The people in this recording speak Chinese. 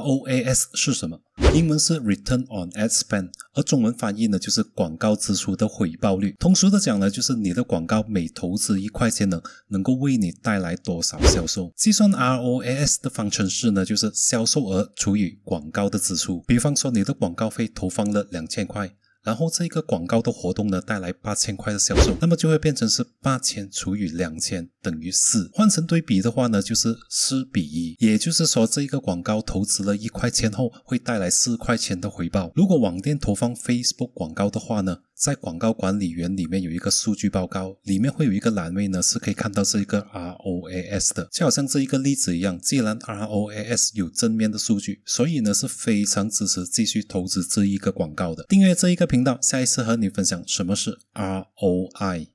ROAS 是什么？英文是 Return on Ad Spend，而中文翻译呢就是广告支出的回报率。通俗的讲呢，就是你的广告每投资一块钱呢，能够为你带来多少销售。计算 ROAS 的方程式呢，就是销售额除以广告的支出。比方说，你的广告费投放了两千块。然后这一个广告的活动呢，带来八千块的销售，那么就会变成是八千除以两千等于四。换成对比的话呢，就是四比一。也就是说，这一个广告投资了一块钱后，会带来四块钱的回报。如果网店投放 Facebook 广告的话呢，在广告管理员里面有一个数据报告，里面会有一个栏位呢，是可以看到这一个 ROAS 的。就好像这一个例子一样，既然 ROAS 有正面的数据，所以呢是非常支持继续投资这一个广告的。订阅这一个频道，下一次和你分享什么是 ROI。